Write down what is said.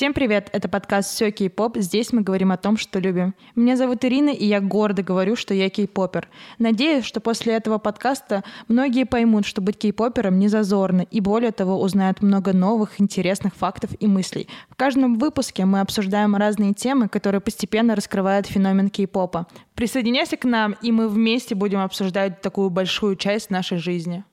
Всем привет! Это подкаст «Все кей-поп». Здесь мы говорим о том, что любим. Меня зовут Ирина, и я гордо говорю, что я кей-попер. Надеюсь, что после этого подкаста многие поймут, что быть кей-попером не зазорно, и более того, узнают много новых, интересных фактов и мыслей. В каждом выпуске мы обсуждаем разные темы, которые постепенно раскрывают феномен кей-попа. Присоединяйся к нам, и мы вместе будем обсуждать такую большую часть нашей жизни.